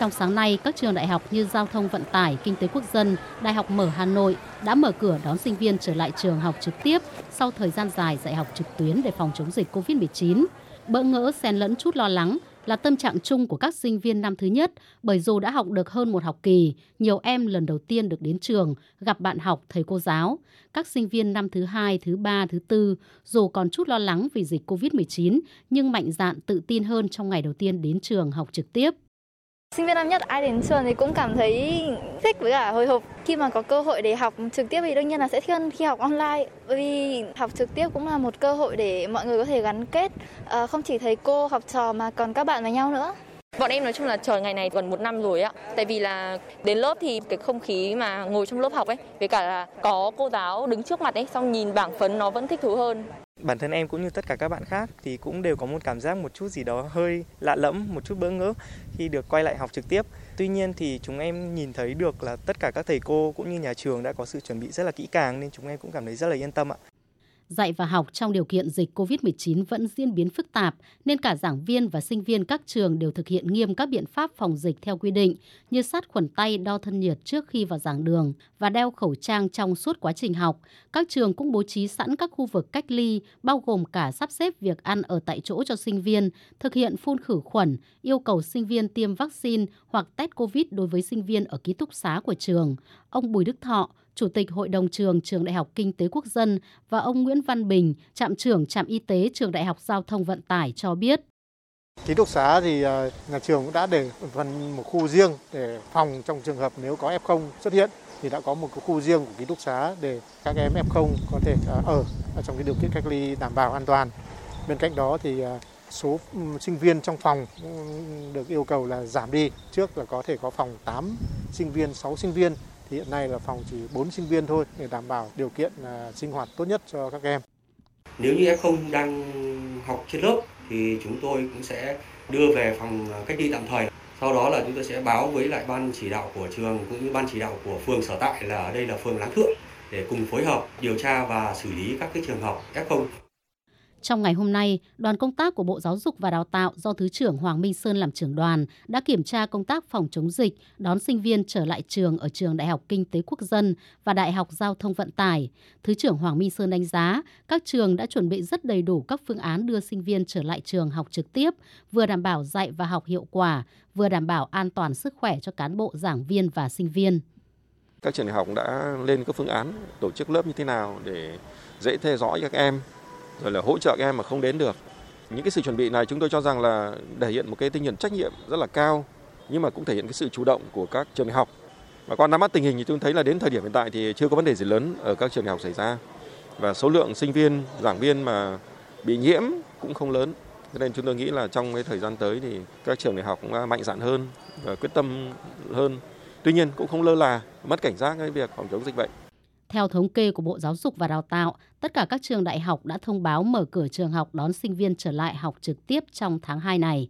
Trong sáng nay, các trường đại học như Giao thông Vận tải, Kinh tế Quốc dân, Đại học Mở Hà Nội đã mở cửa đón sinh viên trở lại trường học trực tiếp sau thời gian dài dạy học trực tuyến để phòng chống dịch COVID-19. Bỡ ngỡ xen lẫn chút lo lắng là tâm trạng chung của các sinh viên năm thứ nhất bởi dù đã học được hơn một học kỳ, nhiều em lần đầu tiên được đến trường, gặp bạn học, thầy cô giáo. Các sinh viên năm thứ hai, thứ ba, thứ tư dù còn chút lo lắng vì dịch COVID-19 nhưng mạnh dạn tự tin hơn trong ngày đầu tiên đến trường học trực tiếp. Sinh viên năm nhất ai đến trường thì cũng cảm thấy thích với cả hồi hộp khi mà có cơ hội để học trực tiếp thì đương nhiên là sẽ thích hơn khi học online bởi vì học trực tiếp cũng là một cơ hội để mọi người có thể gắn kết ờ, không chỉ thầy cô học trò mà còn các bạn với nhau nữa. Bọn em nói chung là chờ ngày này gần một năm rồi ạ. Tại vì là đến lớp thì cái không khí mà ngồi trong lớp học ấy, với cả là có cô giáo đứng trước mặt ấy, xong nhìn bảng phấn nó vẫn thích thú hơn. Bản thân em cũng như tất cả các bạn khác thì cũng đều có một cảm giác một chút gì đó hơi lạ lẫm, một chút bỡ ngỡ khi được quay lại học trực tiếp. Tuy nhiên thì chúng em nhìn thấy được là tất cả các thầy cô cũng như nhà trường đã có sự chuẩn bị rất là kỹ càng nên chúng em cũng cảm thấy rất là yên tâm ạ. Dạy và học trong điều kiện dịch COVID-19 vẫn diễn biến phức tạp nên cả giảng viên và sinh viên các trường đều thực hiện nghiêm các biện pháp phòng dịch theo quy định như sát khuẩn tay, đo thân nhiệt trước khi vào giảng đường và đeo khẩu trang trong suốt quá trình học. Các trường cũng bố trí sẵn các khu vực cách ly bao gồm cả sắp xếp việc ăn ở tại chỗ cho sinh viên, thực hiện phun khử khuẩn, yêu cầu sinh viên tiêm vaccine hoặc test COVID đối với sinh viên ở ký túc xá của trường. Ông Bùi Đức Thọ, Chủ tịch Hội đồng trường Trường Đại học Kinh tế Quốc dân và ông Nguyễn Văn Bình, trạm trưởng trạm y tế Trường Đại học Giao thông Vận tải cho biết. Ký túc xá thì à, nhà trường cũng đã để phần một khu riêng để phòng trong trường hợp nếu có F0 xuất hiện thì đã có một cái khu riêng của ký túc xá để các em F0 có thể à, ở trong cái điều kiện cách ly đảm bảo an toàn. Bên cạnh đó thì à, số ừ, sinh viên trong phòng được yêu cầu là giảm đi. Trước là có thể có phòng 8 sinh viên, 6 sinh viên thì hiện nay là phòng chỉ 4 sinh viên thôi để đảm bảo điều kiện uh, sinh hoạt tốt nhất cho các em. Nếu như F0 đang học trên lớp thì chúng tôi cũng sẽ đưa về phòng à, cách ly tạm thời. Sau đó là chúng tôi sẽ báo với lại ban chỉ đạo của trường cũng như ban chỉ đạo của phường sở tại là ở đây là phường Láng Thượng để cùng phối hợp điều tra và xử lý các cái trường hợp F0 trong ngày hôm nay, đoàn công tác của Bộ Giáo dục và Đào tạo do Thứ trưởng Hoàng Minh Sơn làm trưởng đoàn đã kiểm tra công tác phòng chống dịch, đón sinh viên trở lại trường ở trường Đại học Kinh tế Quốc dân và Đại học Giao thông Vận tải. Thứ trưởng Hoàng Minh Sơn đánh giá các trường đã chuẩn bị rất đầy đủ các phương án đưa sinh viên trở lại trường học trực tiếp, vừa đảm bảo dạy và học hiệu quả, vừa đảm bảo an toàn sức khỏe cho cán bộ, giảng viên và sinh viên. Các trường đại học đã lên các phương án tổ chức lớp như thế nào để dễ theo dõi các em rồi là hỗ trợ các em mà không đến được. Những cái sự chuẩn bị này chúng tôi cho rằng là thể hiện một cái tinh thần trách nhiệm rất là cao nhưng mà cũng thể hiện cái sự chủ động của các trường đại học. Và qua nắm bắt tình hình thì tôi thấy là đến thời điểm hiện tại thì chưa có vấn đề gì lớn ở các trường đại học xảy ra. Và số lượng sinh viên, giảng viên mà bị nhiễm cũng không lớn. Cho nên chúng tôi nghĩ là trong cái thời gian tới thì các trường đại học cũng mạnh dạn hơn và quyết tâm hơn. Tuy nhiên cũng không lơ là, mất cảnh giác cái việc phòng chống dịch bệnh. Theo thống kê của Bộ Giáo dục và Đào tạo, tất cả các trường đại học đã thông báo mở cửa trường học đón sinh viên trở lại học trực tiếp trong tháng 2 này.